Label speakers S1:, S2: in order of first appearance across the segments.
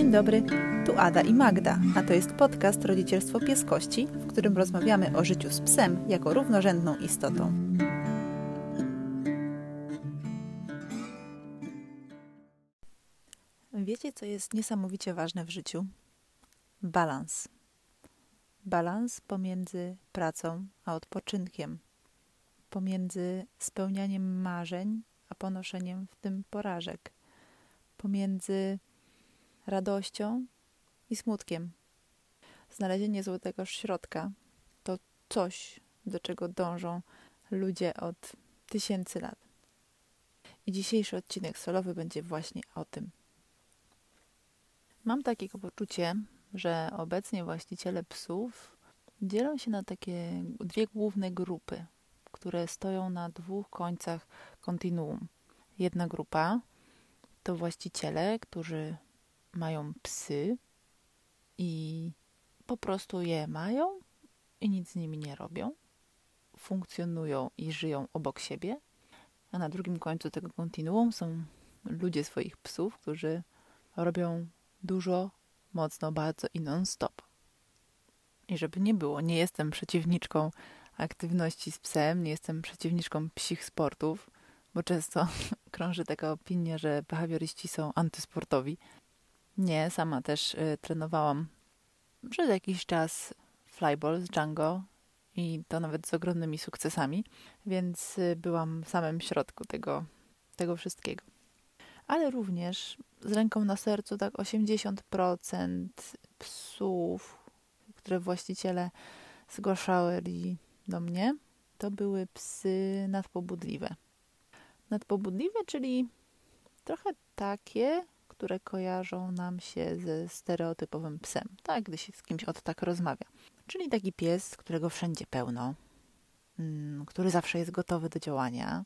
S1: Dzień dobry, tu Ada i Magda, a to jest podcast Rodzicielstwo Pieskości, w którym rozmawiamy o życiu z psem jako równorzędną istotą. Wiecie, co jest niesamowicie ważne w życiu? Balans. Balans pomiędzy pracą a odpoczynkiem, pomiędzy spełnianiem marzeń a ponoszeniem w tym porażek, pomiędzy radością i smutkiem. Znalezienie złotego środka to coś, do czego dążą ludzie od tysięcy lat. I dzisiejszy odcinek solowy będzie właśnie o tym. Mam takie poczucie, że obecnie właściciele psów dzielą się na takie dwie główne grupy, które stoją na dwóch końcach kontinuum. Jedna grupa to właściciele, którzy mają psy i po prostu je mają i nic z nimi nie robią. Funkcjonują i żyją obok siebie. A na drugim końcu tego kontinuum są ludzie swoich psów, którzy robią dużo, mocno, bardzo i non-stop. I żeby nie było, nie jestem przeciwniczką aktywności z psem, nie jestem przeciwniczką psich sportów, bo często krąży taka opinia, że behawioryści są antysportowi. Nie, sama też y, trenowałam przez jakiś czas flyball z Django i to nawet z ogromnymi sukcesami, więc y, byłam w samym środku tego, tego wszystkiego. Ale również z ręką na sercu, tak 80% psów, które właściciele zgłaszali do mnie, to były psy nadpobudliwe. Nadpobudliwe, czyli trochę takie, które kojarzą nam się ze stereotypowym psem, tak, gdy się z kimś od tak rozmawia. Czyli taki pies, którego wszędzie pełno, mm, który zawsze jest gotowy do działania,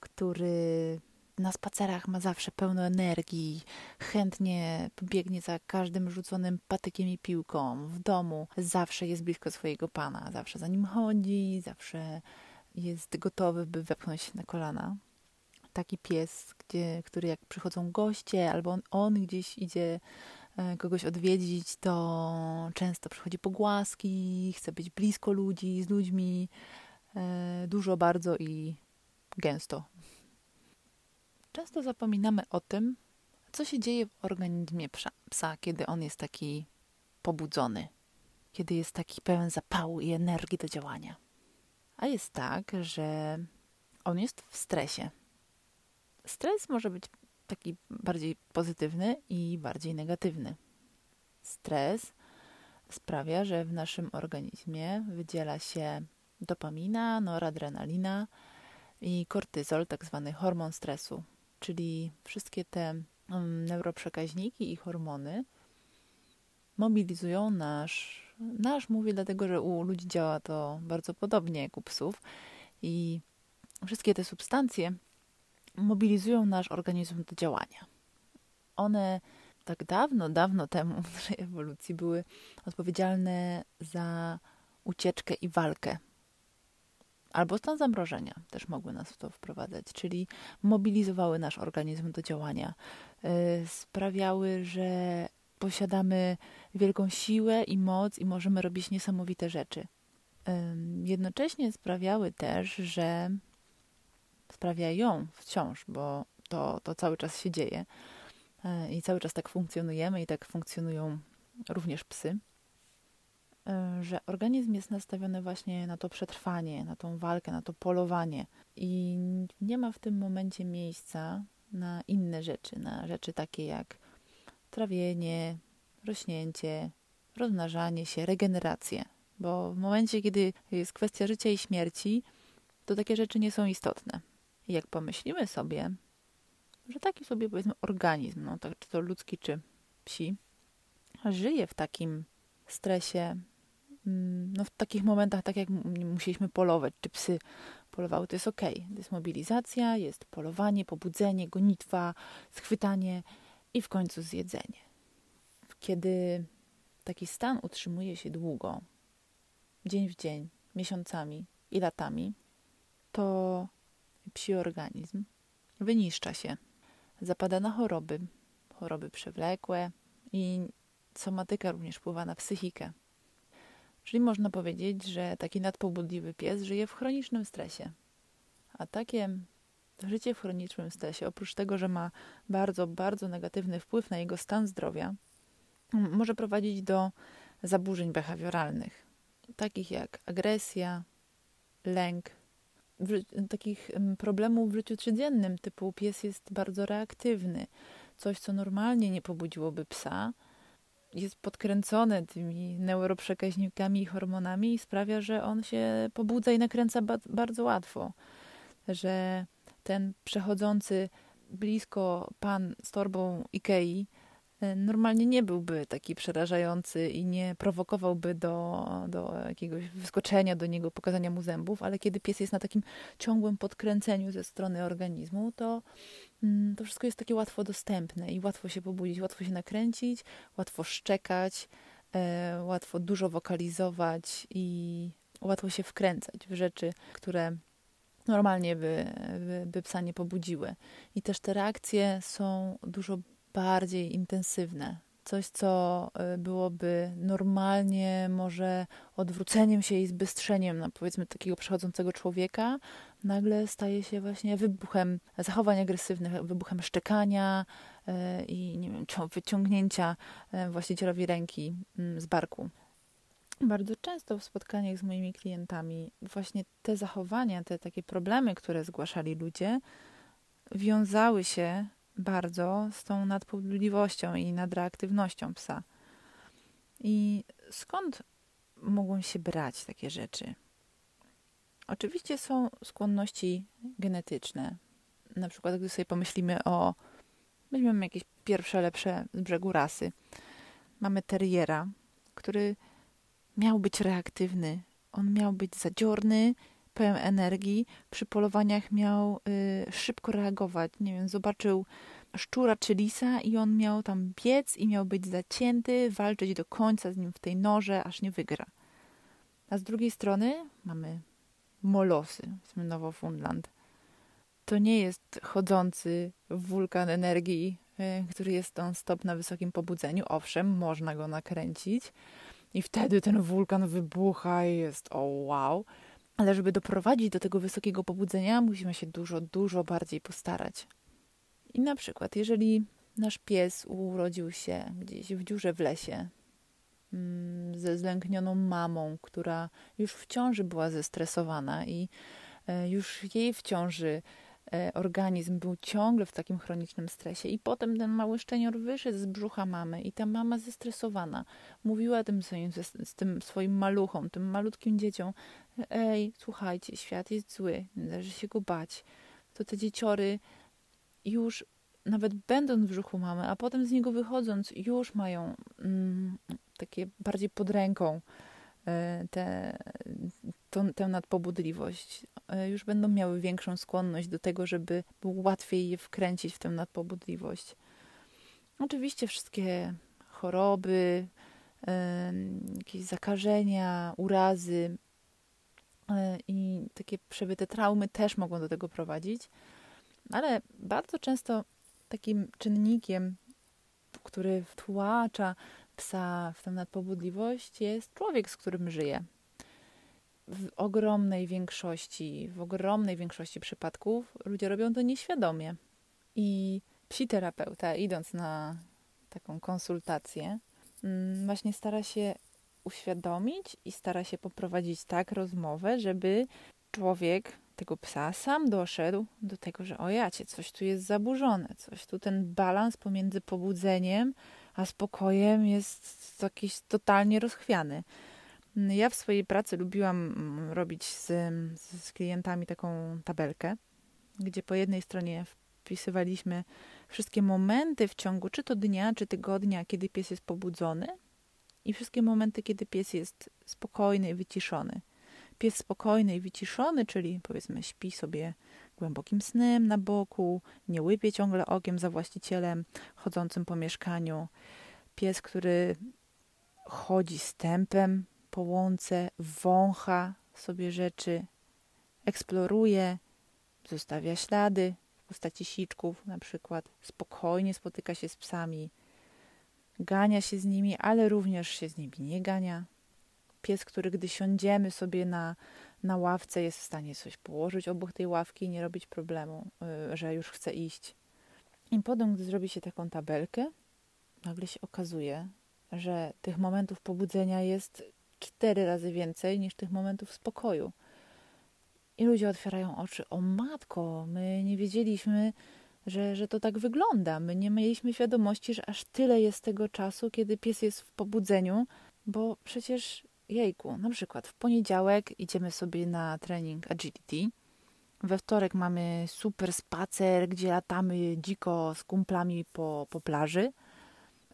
S1: który na spacerach ma zawsze pełno energii, chętnie biegnie za każdym rzuconym patykiem i piłką. W domu zawsze jest blisko swojego pana, zawsze za nim chodzi, zawsze jest gotowy, by wepchnąć się na kolana taki pies, gdzie, który jak przychodzą goście albo on, on gdzieś idzie e, kogoś odwiedzić, to często przychodzi pogłaski, chce być blisko ludzi, z ludźmi, e, dużo bardzo i gęsto. Często zapominamy o tym, co się dzieje w organizmie psa, psa, kiedy on jest taki pobudzony, kiedy jest taki pełen zapału i energii do działania. A jest tak, że on jest w stresie. Stres może być taki bardziej pozytywny i bardziej negatywny. Stres sprawia, że w naszym organizmie wydziela się dopamina, noradrenalina i kortyzol, tak zwany hormon stresu, czyli wszystkie te um, neuroprzekaźniki i hormony mobilizują nasz, nasz mówię dlatego, że u ludzi działa to bardzo podobnie jak u psów i wszystkie te substancje mobilizują nasz organizm do działania. One tak dawno, dawno temu w naszej ewolucji były odpowiedzialne za ucieczkę i walkę. Albo stan zamrożenia też mogły nas w to wprowadzać, czyli mobilizowały nasz organizm do działania, yy, sprawiały, że posiadamy wielką siłę i moc i możemy robić niesamowite rzeczy. Jednocześnie sprawiały też, że sprawiają wciąż, bo to, to cały czas się dzieje e, i cały czas tak funkcjonujemy i tak funkcjonują również psy, e, że organizm jest nastawiony właśnie na to przetrwanie, na tą walkę, na to polowanie i nie ma w tym momencie miejsca na inne rzeczy, na rzeczy takie jak trawienie, rośnięcie, rozmnażanie się, regenerację. Bo w momencie, kiedy jest kwestia życia i śmierci, to takie rzeczy nie są istotne. I jak pomyślimy sobie, że taki sobie powiedzmy organizm, no tak, czy to ludzki, czy psi, żyje w takim stresie, mm, no w takich momentach, tak jak musieliśmy polować, czy psy polowały, to jest ok. To jest mobilizacja, jest polowanie, pobudzenie, gonitwa, schwytanie i w końcu zjedzenie. Kiedy taki stan utrzymuje się długo, dzień w dzień, miesiącami i latami, to psi organizm wyniszcza się, zapada na choroby, choroby przewlekłe I somatyka również wpływa na psychikę. Czyli można powiedzieć, że taki nadpobudliwy pies żyje w chronicznym stresie. A takie życie w chronicznym stresie, oprócz tego, że ma bardzo, bardzo negatywny wpływ na jego stan zdrowia, może prowadzić do zaburzeń behawioralnych, takich jak agresja, lęk, takich problemów w życiu codziennym, typu pies jest bardzo reaktywny, coś, co normalnie nie pobudziłoby psa, jest podkręcone tymi neuroprzekaźnikami i hormonami i sprawia, że on się pobudza i nakręca ba bardzo łatwo. Że ten przechodzący blisko pan z torbą Ikei normalnie nie byłby taki przerażający i nie prowokowałby do, do jakiegoś wyskoczenia do niego, pokazania mu zębów, ale kiedy pies jest na takim ciągłym podkręceniu ze strony organizmu, to Mm, to wszystko jest takie łatwo dostępne i łatwo się pobudzić, łatwo się nakręcić, łatwo szczekać, e, łatwo dużo wokalizować i łatwo się wkręcać w rzeczy, które normalnie by, by, by psa nie pobudziły. I też te reakcje są dużo bardziej intensywne coś, co y, byłoby normalnie może odwróceniem się i zbystrzeniem na powiedzmy takiego przechodzącego człowieka, nagle staje się właśnie wybuchem zachowań agresywnych, wybuchem szczekania y, i nie wiem, wyciągnięcia y, właścicielowi ręki mm, z barku. Bardzo często w spotkaniach z moimi klientami właśnie te zachowania, te takie problemy, które zgłaszali ludzie, wiązały się bardzo z tą nadpobudliwością i nadreaktywnością psa. I skąd mogą się brać takie rzeczy? Oczywiście są skłonności genetyczne. Na przykład, gdy sobie pomyślimy o, weźmiemy jakieś pierwsze, lepsze z brzegu rasy. Mamy teriera, który miał być reaktywny. On miał być zadziorny, pełen energii. Przy polowaniach miał y, szybko reagować. Nie wiem, zobaczył szczura czy lisa i on miał tam biec i miał być zacięty, walczyć do końca z nim w tej norze, aż nie wygra. A z drugiej strony mamy molosy, powiedzmy Nowofundland. To nie jest chodzący wulkan energii, y, który jest on stop na wysokim pobudzeniu. Owszem, można go nakręcić i wtedy ten wulkan wybucha i jest o wow. Ale żeby doprowadzić do tego wysokiego pobudzenia, musimy się dużo, dużo bardziej postarać. I na przykład, jeżeli nasz pies urodził się gdzieś w dziurze w lesie mm, ze zlęknioną mamą, która już w ciąży była zestresowana i e, już jej w ciąży e, organizm był ciągle w takim chronicznym stresie i potem ten mały szczenior wyszedł z brzucha mamy i ta mama zestresowana mówiła tym swoim, z tym swoim maluchom, tym malutkim dzieciom ej, słuchajcie, świat jest zły, należy się go bać. To te dzieciory już nawet będąc w brzuchu mamy, a potem z niego wychodząc, już mają mm, takie bardziej pod ręką e, te, tę nadpobudliwość. E, już będą miały większą skłonność do tego, żeby było łatwiej je wkręcić w tę nadpobudliwość. Oczywiście wszystkie choroby, jakieś zakażenia, urazy e, i takie przebyte traumy też mogą do tego prowadzić. Ale bardzo często takim czynnikiem, który wtłacza psa w tę nadpobudliwość, jest człowiek, z którym żyje. W ogromnej większości, w ogromnej większości przypadków ludzie robią to nieświadomie. I psi terapeuta, idąc na taką konsultację, mm, właśnie stara się uświadomić i stara się poprowadzić tak rozmowę, żeby człowiek tego psa sam doszedł do tego, że o jacie, coś tu jest zaburzone, coś tu ten balans pomiędzy pobudzeniem a spokojem jest jakiś totalnie rozchwiany. Ja w swojej pracy lubiłam mm, robić z, z klientami taką tabelkę, gdzie po jednej stronie wpisywaliśmy wszystkie momenty w ciągu czy to dnia, czy tygodnia, kiedy pies jest pobudzony i wszystkie momenty, kiedy pies jest spokojny i wyciszony pies spokojny i wyciszony, czyli powiedzmy śpi sobie głębokim snem na boku, nie łypie ciągle okiem za właścicielem chodzącym po mieszkaniu. Pies, który chodzi stępem po łące, wącha sobie rzeczy, eksploruje, zostawia ślady w postaci siczków na przykład, spokojnie spotyka się z psami, gania się z nimi, ale również się z nimi nie gania. Pies, który gdy siądziemy sobie na, na ławce, jest w stanie coś położyć obok tej ławki i nie robić problemu, y, że już chce iść. I potem, gdy zrobi się taką tabelkę, nagle się okazuje, że tych momentów pobudzenia jest cztery razy więcej niż tych momentów spokoju. I ludzie otwierają oczy. O matko, my nie wiedzieliśmy, że, że to tak wygląda. My nie mieliśmy świadomości, że aż tyle jest tego czasu, kiedy pies jest w pobudzeniu, bo przecież jejku, na przykład w poniedziałek idziemy sobie na trening agility. We wtorek mamy super spacer, gdzie latamy dziko z kumplami po, po plaży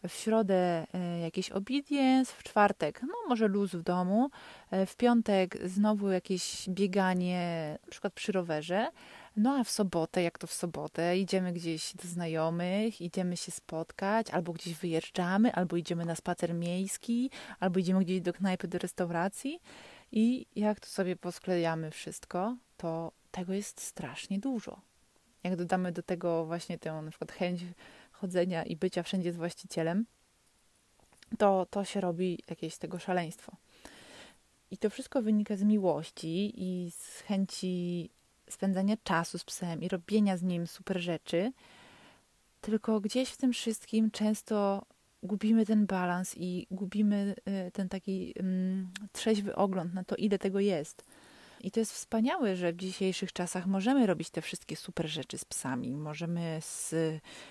S1: w środę e, jakieś obedience, w czwartek no może luz w domu, e, w piątek znowu jakieś bieganie, na przykład przy rowerze, no a w sobotę, jak to w sobotę, idziemy gdzieś do znajomych, idziemy się spotkać, albo gdzieś wyjeżdżamy, albo idziemy na spacer miejski, albo idziemy gdzieś do knajpy, do restauracji i jak to sobie posklejamy wszystko, to tego jest strasznie dużo. Jak dodamy do tego właśnie tę na przykład chęć chodzenia i bycia wszędzie z właścicielem, to, to się robi jakieś tego szaleństwo. I to wszystko wynika z miłości i z chęci spędzania czasu z psem i robienia z nim super rzeczy. Tylko gdzieś w tym wszystkim często gubimy ten balans i gubimy y, ten taki um, trzeźwy ogląd na to, ile tego jest. I to jest wspaniałe, że w dzisiejszych czasach możemy robić te wszystkie super rzeczy z psami. Możemy z,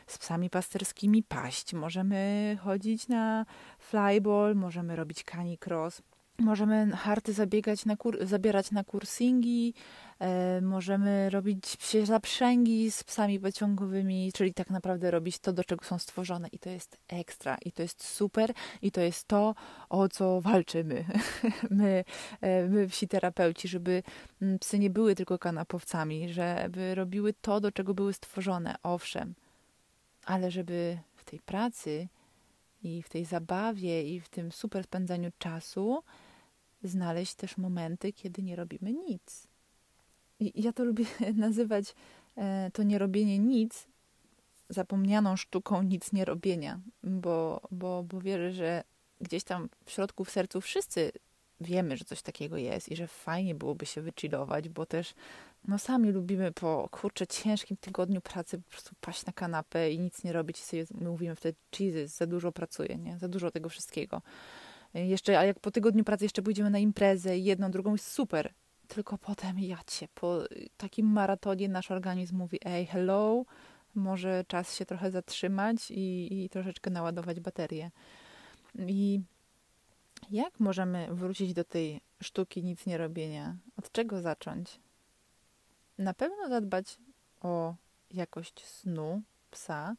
S1: z psami pasterskimi paść, możemy chodzić na flyball, możemy robić canicross. Możemy harty zabiegać na kur, zabierać na kursingi, e, możemy robić psie zaprzęgi z psami pociągowymi, czyli tak naprawdę robić to, do czego są stworzone. I to jest ekstra, i to jest super, i to jest to, o co walczymy. my, e, my psi terapeuci, żeby mm, psy nie były tylko kanapowcami, żeby robiły to, do czego były stworzone, owszem, ale żeby w tej pracy i w tej zabawie i w tym super spędzaniu czasu znaleźć też momenty, kiedy nie robimy nic. I ja to lubię nazywać e, to nierobienie nic zapomnianą sztuką nic nie robienia, bo, bo, bo wierzę, że gdzieś tam w środku, w sercu wszyscy wiemy, że coś takiego jest i że fajnie byłoby się wychillować, bo też no sami lubimy po kurczę ciężkim tygodniu pracy po prostu paść na kanapę i nic nie robić i sobie mówimy wtedy Jesus, za dużo pracuję, nie? Za dużo tego wszystkiego. Jeszcze, a jak po tygodniu pracy jeszcze pójdziemy na imprezę, jedną, drugą, jest super. Tylko potem, ja cię, po takim maratonie nasz organizm mówi, ej, hello, może czas się trochę zatrzymać i, i troszeczkę naładować baterię. I jak możemy wrócić do tej sztuki nic nie robienia? Od czego zacząć? Na pewno zadbać o jakość snu psa,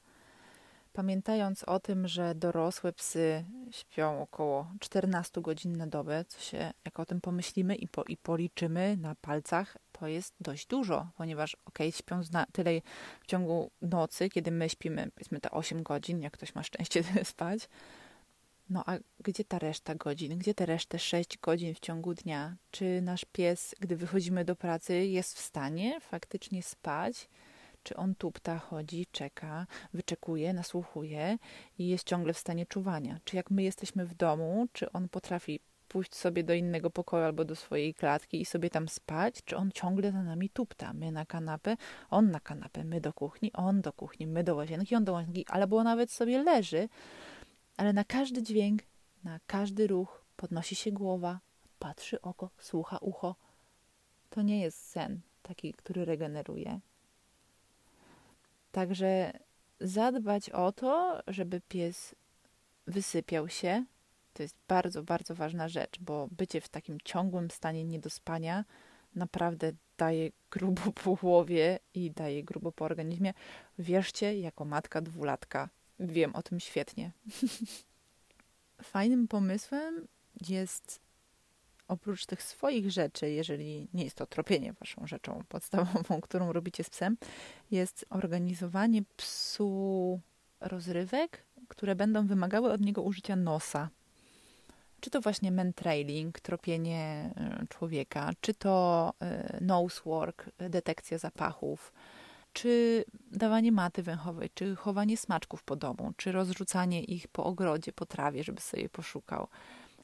S1: Pamiętając o tym, że dorosłe psy śpią około 14 godzin na dobę, co się, jak o tym pomyślimy i, po, i policzymy na palcach, to jest dość dużo, ponieważ ok, śpią tyle w ciągu nocy, kiedy my śpimy, powiedzmy te 8 godzin, jak ktoś ma szczęście spać. No a gdzie ta reszta godzin? Gdzie te resztę 6 godzin w ciągu dnia? Czy nasz pies, gdy wychodzimy do pracy, jest w stanie faktycznie spać? Czy on tupta, chodzi, czeka, wyczekuje, nasłuchuje i jest ciągle w stanie czuwania. Czy jak my jesteśmy w domu, czy on potrafi pójść sobie do innego pokoju albo do swojej klatki i sobie tam spać, czy on ciągle za nami tupta. My na kanapę, on na kanapę, my do kuchni, on do kuchni, my do łazienki, on do łazienki, albo nawet sobie leży, ale na każdy dźwięk, na każdy ruch podnosi się głowa, patrzy oko, słucha ucho. To nie jest sen taki, który regeneruje. Także zadbać o to, żeby pies wysypiał się, to jest bardzo, bardzo ważna rzecz, bo bycie w takim ciągłym stanie niedospania naprawdę daje grubo po głowie i daje grubo po organizmie. Wierzcie, jako matka dwulatka wiem o tym świetnie. Fajnym pomysłem jest oprócz tych swoich rzeczy, jeżeli nie jest to tropienie waszą rzeczą podstawową, którą robicie z psem, jest organizowanie psu rozrywek, które będą wymagały od niego użycia nosa. Czy to właśnie mentrailing, tropienie e, człowieka, czy to e, nose work, detekcja zapachów, czy dawanie maty węchowej, czy chowanie smaczków po domu, czy rozrzucanie ich po ogrodzie, po trawie, żeby sobie poszukał,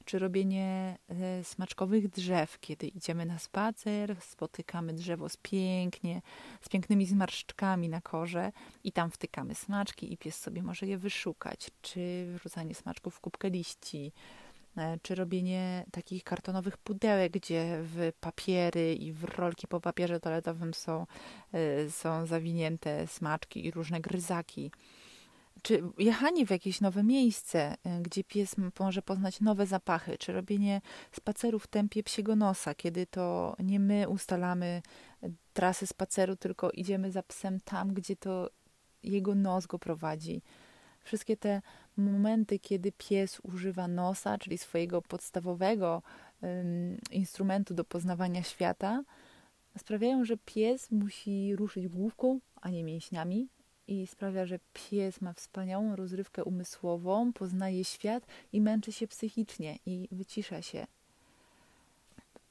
S1: czy robienie e, smaczkowych drzew, kiedy idziemy na spacer, spotykamy drzewo z pięknie, z pięknymi zmarszczkami na korze i tam wtykamy smaczki i pies sobie może je wyszukać, czy wrzucanie smaczków w kubkę liści, E, czy robienie takich kartonowych pudełek, gdzie w papiery i w rolki po papierze toaletowym są, e, są zawinięte smaczki i różne gryzaki. Czy jechanie w jakieś nowe miejsce, e, gdzie pies może poznać nowe zapachy, czy robienie spaceru w tempie psiego nosa, kiedy to nie my ustalamy trasy spaceru, tylko idziemy za psem tam, gdzie to jego nos go prowadzi wszystkie te momenty, kiedy pies używa nosa, czyli swojego podstawowego um, instrumentu do poznawania świata, sprawiają, że pies musi ruszyć główką, a nie mięśniami. I sprawia, że pies ma wspaniałą rozrywkę umysłową, poznaje świat i męczy się psychicznie i wycisza się.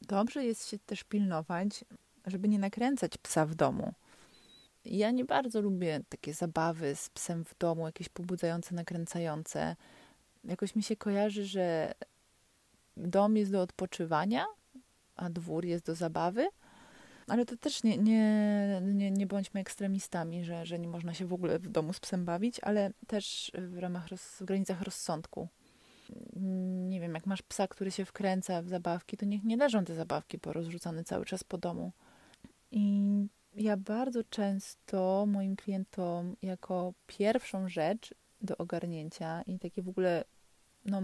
S1: Dobrze jest się też pilnować, żeby nie nakręcać psa w domu. Ja nie bardzo lubię takie zabawy z psem w domu, jakieś pobudzające, nakręcające. Jakoś mi się kojarzy, że dom jest do odpoczywania, a dwór jest do zabawy. Ale to też nie, nie, nie, nie bądźmy ekstremistami, że, że nie można się w ogóle w domu z psem bawić, ale też w ramach, roz, w granicach rozsądku. Nie wiem, jak masz psa, który się wkręca w zabawki, to niech nie leżą te zabawki porozrzucane cały czas po domu. I ja bardzo często moim klientom jako pierwszą rzecz do ogarnięcia i takie w ogóle, no,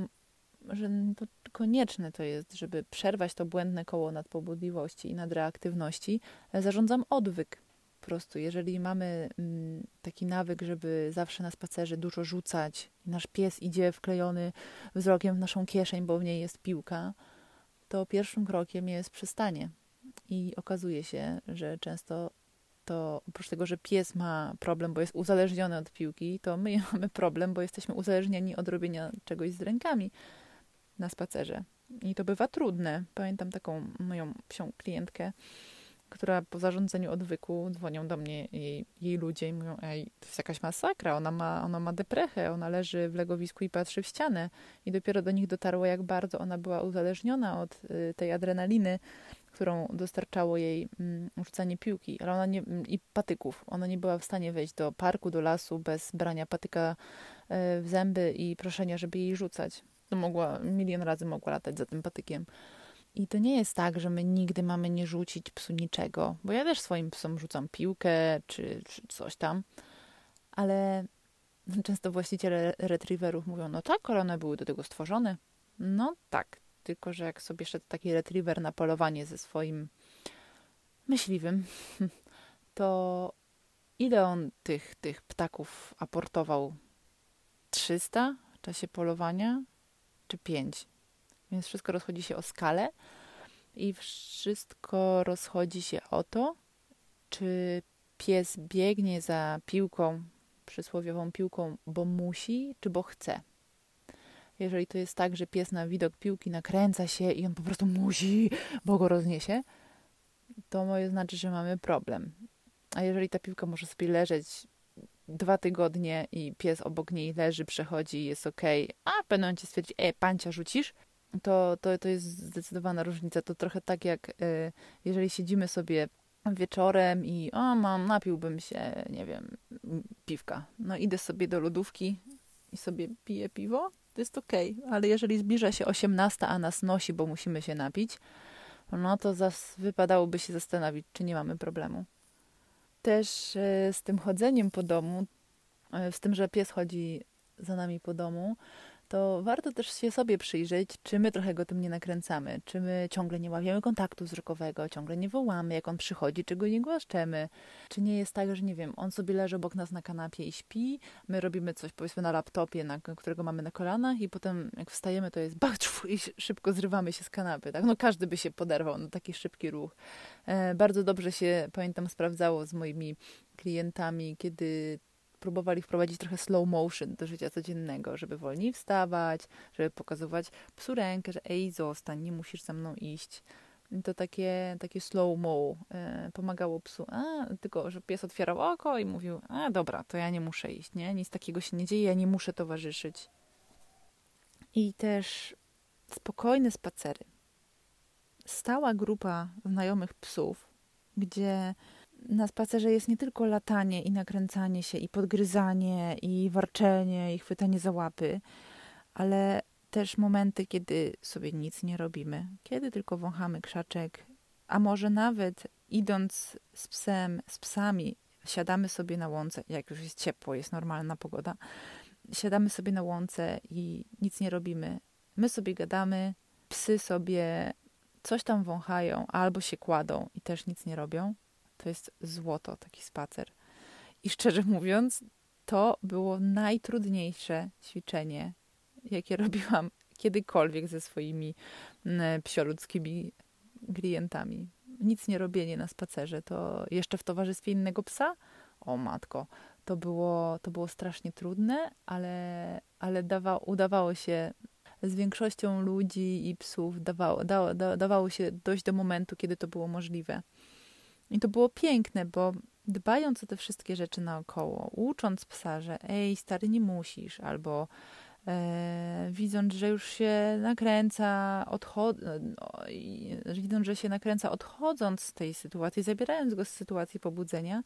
S1: że to konieczne to jest, żeby przerwać to błędne koło nadpobudliwości i nadreaktywności, zarządzam odwyk. Po prostu, jeżeli mamy mm, taki nawyk, żeby zawsze na spacerze dużo rzucać, nasz pies idzie wklejony wzrokiem w naszą kieszeń, bo w niej jest piłka, to pierwszym krokiem jest przestanie. I okazuje się, że często to oprócz tego, że pies ma problem, bo jest uzależniony od piłki, to my mamy problem, bo jesteśmy uzależnieni od robienia czegoś z rękami na spacerze. I to bywa trudne. Pamiętam taką moją psią klientkę, która po zarządzeniu odwyku dzwonią do mnie jej, jej ludzie i mówią, ej, to jest jakaś masakra, ona ma, ona ma deprechę, ona leży w legowisku i patrzy w ścianę. I dopiero do nich dotarło, jak bardzo ona była uzależniona od y, tej adrenaliny, którą dostarczało jej mm, rzucanie piłki, ale ona nie, i patyków. Ona nie była w stanie wejść do parku, do lasu bez brania patyka e, w zęby i proszenia, żeby jej rzucać. To mogła, milion razy mogła latać za tym patykiem. I to nie jest tak, że my nigdy mamy nie rzucić psu niczego, bo ja też swoim psom rzucam piłkę czy, czy coś tam, ale często właściciele retriewerów mówią, no tak, one były do tego stworzone. No tak, tylko że jak sobie szedł taki retriever na polowanie ze swoim myśliwym, to ile on tych, tych ptaków aportował? 300 w czasie polowania? Czy 5? Więc wszystko rozchodzi się o skalę i wszystko rozchodzi się o to, czy pies biegnie za piłką, przysłowiową piłką, bo musi, czy bo chce. Jeżeli to jest tak, że pies na widok piłki nakręca się i on po prostu musi, bo go rozniesie, to może znaczy, że mamy problem. A jeżeli ta piłka może sobie leżeć dwa tygodnie i pies obok niej leży, przechodzi, jest ok, a w pewnym momencie stwierdzi, e, pancia rzucisz, to, to, to jest zdecydowana różnica. To trochę tak jak y, jeżeli siedzimy sobie wieczorem i o, mam, napiłbym się, nie wiem, piwka. No idę sobie do lodówki i sobie piję piwo, to jest okej, okay. ale jeżeli zbliża się 18, a nas nosi, bo musimy się napić, no to zas wypadałoby się zastanowić, czy nie mamy problemu. Też e, z tym chodzeniem po domu, e, z tym, że pies chodzi za nami po domu, to warto też się sobie przyjrzeć, czy my trochę go tym nie nakręcamy, czy my ciągle nie łapiemy kontaktu wzrokowego, ciągle nie wołamy, jak on przychodzi, czy go nie głaszczemy, czy nie jest tak, że nie wiem, on sobie leży obok nas na kanapie i śpi, my robimy coś powiedzmy na laptopie, na, którego mamy na kolanach i potem jak wstajemy, to jest bach, i szybko zrywamy się z kanapy, tak? No każdy by się poderwał na taki szybki ruch. E, bardzo dobrze się, pamiętam, sprawdzało z moimi klientami, kiedy próbowali wprowadzić trochę slow motion do życia codziennego, żeby wolniej wstawać, żeby pokazywać psu rękę, że ej, zostań, nie musisz ze mną iść. to takie, takie slow-mo e, pomagało psu. A, tylko, że pies otwierał oko i mówił, a dobra, to ja nie muszę iść, nie? Nic takiego się nie dzieje, ja nie muszę towarzyszyć. I też spokojne spacery. Stała grupa znajomych psów, gdzie na spacerze jest nie tylko latanie i nakręcanie się, i podgryzanie, i warczenie, i chwytanie za łapy, ale też momenty, kiedy sobie nic nie robimy, kiedy tylko wąchamy krzaczek, a może nawet idąc z psem, z psami, siadamy sobie na łące, jak już jest ciepło, jest normalna pogoda, siadamy sobie na łące i nic nie robimy. My sobie gadamy, psy sobie coś tam wąchają, albo się kładą i też nic nie robią. To jest złoto, taki spacer. I szczerze mówiąc, to było najtrudniejsze ćwiczenie, jakie robiłam kiedykolwiek ze swoimi mm, psioludzkimi klientami. Nic nie robienie na spacerze, to jeszcze w towarzystwie innego psa? O matko, to było, to było strasznie trudne, ale, ale dawa, udawało się z większością ludzi i psów, dawało, da, da, dawało się dojść do momentu, kiedy to było możliwe. I to było piękne, bo dbając o te wszystkie rzeczy naokoło, ucząc psa, że ej, stary, nie musisz, albo e, widząc, że już się nakręca, odchod- no, widząc, że się nakręca odchodząc z tej sytuacji, zabierając go z sytuacji pobudzenia,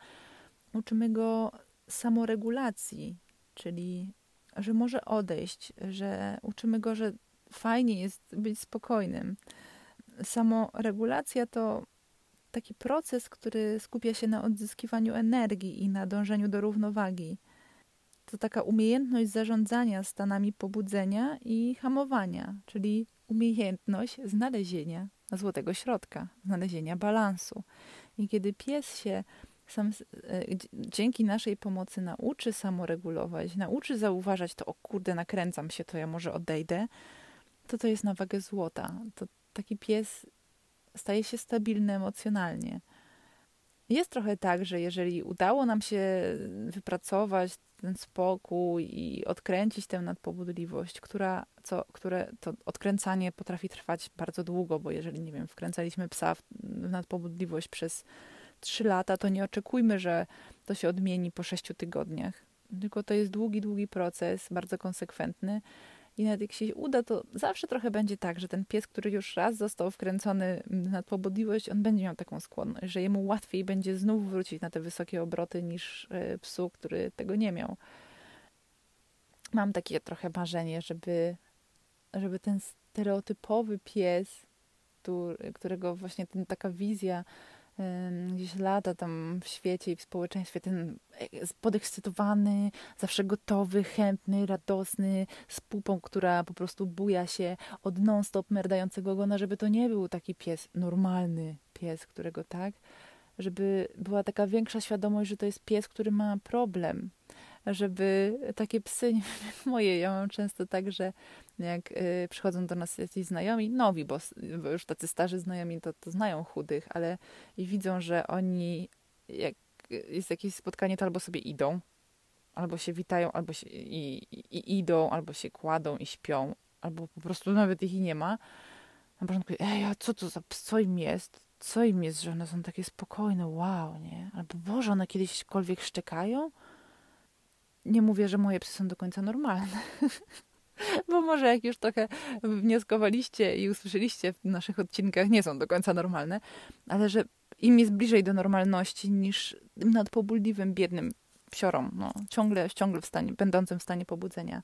S1: uczymy go samoregulacji, czyli że może odejść, że uczymy go, że fajnie jest być spokojnym. Samoregulacja to taki proces, który skupia się na odzyskiwaniu energii i na dążeniu do równowagi. To taka umiejętność zarządzania stanami pobudzenia i hamowania, czyli umiejętność znalezienia złotego środka, znalezienia balansu. I kiedy pies się sam, e, dzięki naszej pomocy nauczy samoregulować, nauczy zauważać to, o kurde, nakręcam się, to ja może odejdę, to to jest na wagę złota. To taki pies staje się stabilny emocjonalnie. Jest trochę tak, że jeżeli udało nam się wypracować ten spokój i odkręcić tę nadpobudliwość, która, co, które to odkręcanie potrafi trwać bardzo długo, bo jeżeli, nie wiem, wkręcaliśmy psa w, nadpobudliwość przez trzy lata, to nie oczekujmy, że to się odmieni po sześciu tygodniach. Tylko to jest długi, długi proces, bardzo konsekwentny. I nawet jak się uda, to zawsze trochę będzie tak, że ten pies, który już raz został wkręcony na powodliwość, on będzie miał taką skłonność, że jemu łatwiej będzie znów wrócić na te wysokie obroty niż e, psu, który tego nie miał. Mam takie trochę marzenie, żeby, żeby ten stereotypowy pies, którego właśnie ten, taka wizja gdzieś lata tam w świecie i w społeczeństwie, ten e, podekscytowany, zawsze gotowy, chętny, radosny, z pupą, która po prostu buja się od non-stop merdającego gona, żeby to nie był taki pies, normalny pies, którego tak, żeby była taka większa świadomość, że to jest pies, który ma problem, żeby takie psy, nie wiem, moje, ja mam często tak, że jak y, przychodzą do nas jacyś znajomi, nowi, bo, bo już tacy starzy znajomi to, to znają chudych, ale i widzą, że oni, jak jest jakieś spotkanie, to albo sobie idą, albo się witają, albo się, i, i, i idą, albo się kładą i śpią, albo po prostu nawet ich nie ma. Na początku, ej, a co to za, co im jest? Co im jest, że one są takie spokojne, wow, nie? Albo Boże, one kiedyśkolwiek szczekają? Nie mówię, że moje psy są do końca normalne. Bo może jak już trochę wnioskowaliście i usłyszeliście w naszych odcinkach, nie są do końca normalne, ale że im jest bliżej do normalności niż tym nadpobudliwym, biednym psiorom, no, ciągle, ciągle w stanie, będącym w stanie pobudzenia.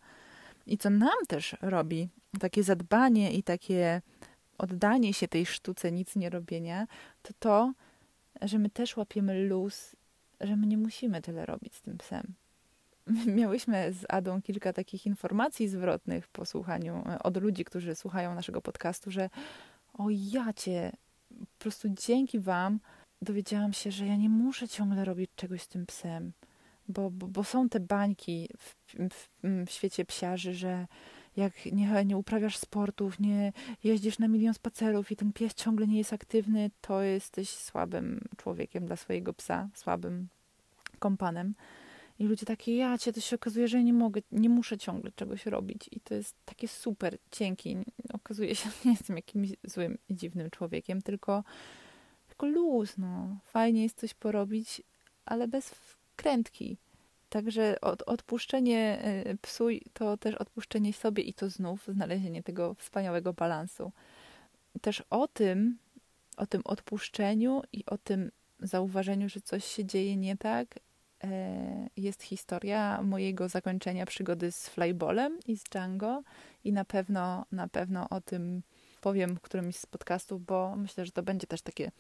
S1: I co nam też robi takie zadbanie i takie oddanie się tej sztuce nic nie robienia, to to, że my też łapiemy luz, że my nie musimy tyle robić z tym psem miałyśmy z Adą kilka takich informacji zwrotnych po słuchaniu e, od ludzi, którzy słuchają naszego podcastu, że o ja cię, po prostu dzięki wam dowiedziałam się, że ja nie muszę ciągle robić czegoś z tym psem, bo, bo, bo są te bańki w, w, w świecie psiarzy, że jak nie, nie uprawiasz sportów, nie jeździsz na milion spacerów i ten pies ciągle nie jest aktywny, to jesteś słabym człowiekiem dla swojego psa, słabym kompanem. I ludzie takie, ja cię, to się okazuje, że nie mogę, nie muszę ciągle czegoś robić. I to jest takie super, dzięki. Okazuje się, że nie jestem jakimś złym i dziwnym człowiekiem, tylko, tylko luz, no. Fajnie jest coś porobić, ale bez wkrętki. Także od, odpuszczenie y, psu to też odpuszczenie sobie i to znów znalezienie tego wspaniałego balansu. Też o tym, o tym odpuszczeniu i o tym zauważeniu, że coś się dzieje nie tak, jest historia mojego zakończenia przygody z Flyballem i z Django i na pewno, na pewno o tym powiem w którymś z podcastów, bo myślę, że to będzie też takie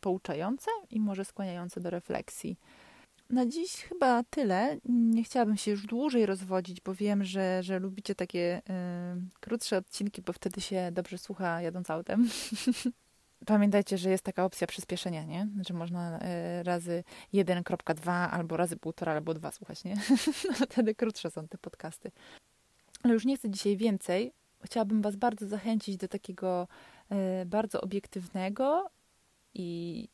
S1: pouczające i może skłaniające do refleksji. Na dziś chyba tyle. Nie chciałabym się już dłużej rozwodzić, bo wiem, że, że lubicie takie y, krótsze odcinki, bo wtedy się dobrze słucha jadąc autem. Pamiętajcie, że jest taka opcja przyspieszenia, nie? Że można y, razy 1.2 albo razy 1,5 albo 2 słuchać, nie? No, wtedy krótsze są te podcasty. Ale już nie chcę dzisiaj więcej. Chciałabym Was bardzo zachęcić do takiego y, bardzo obiektywnego i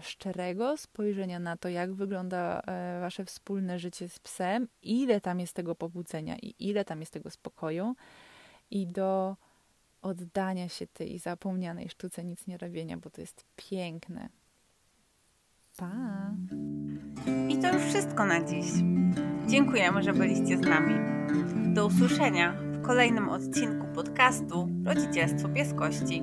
S1: szczerego spojrzenia na to, jak wygląda e, wasze wspólne życie z psem, ile tam jest tego pobudzenia i ile tam jest tego spokoju, i do oddania się tej zapomnianej sztuce nic nie robienia, bo to jest piękne. Pa!
S2: I to już wszystko na dziś. Dziękujemy, że byliście z nami. Do usłyszenia w kolejnym odcinku podcastu Rodzicielstwo Pieskości.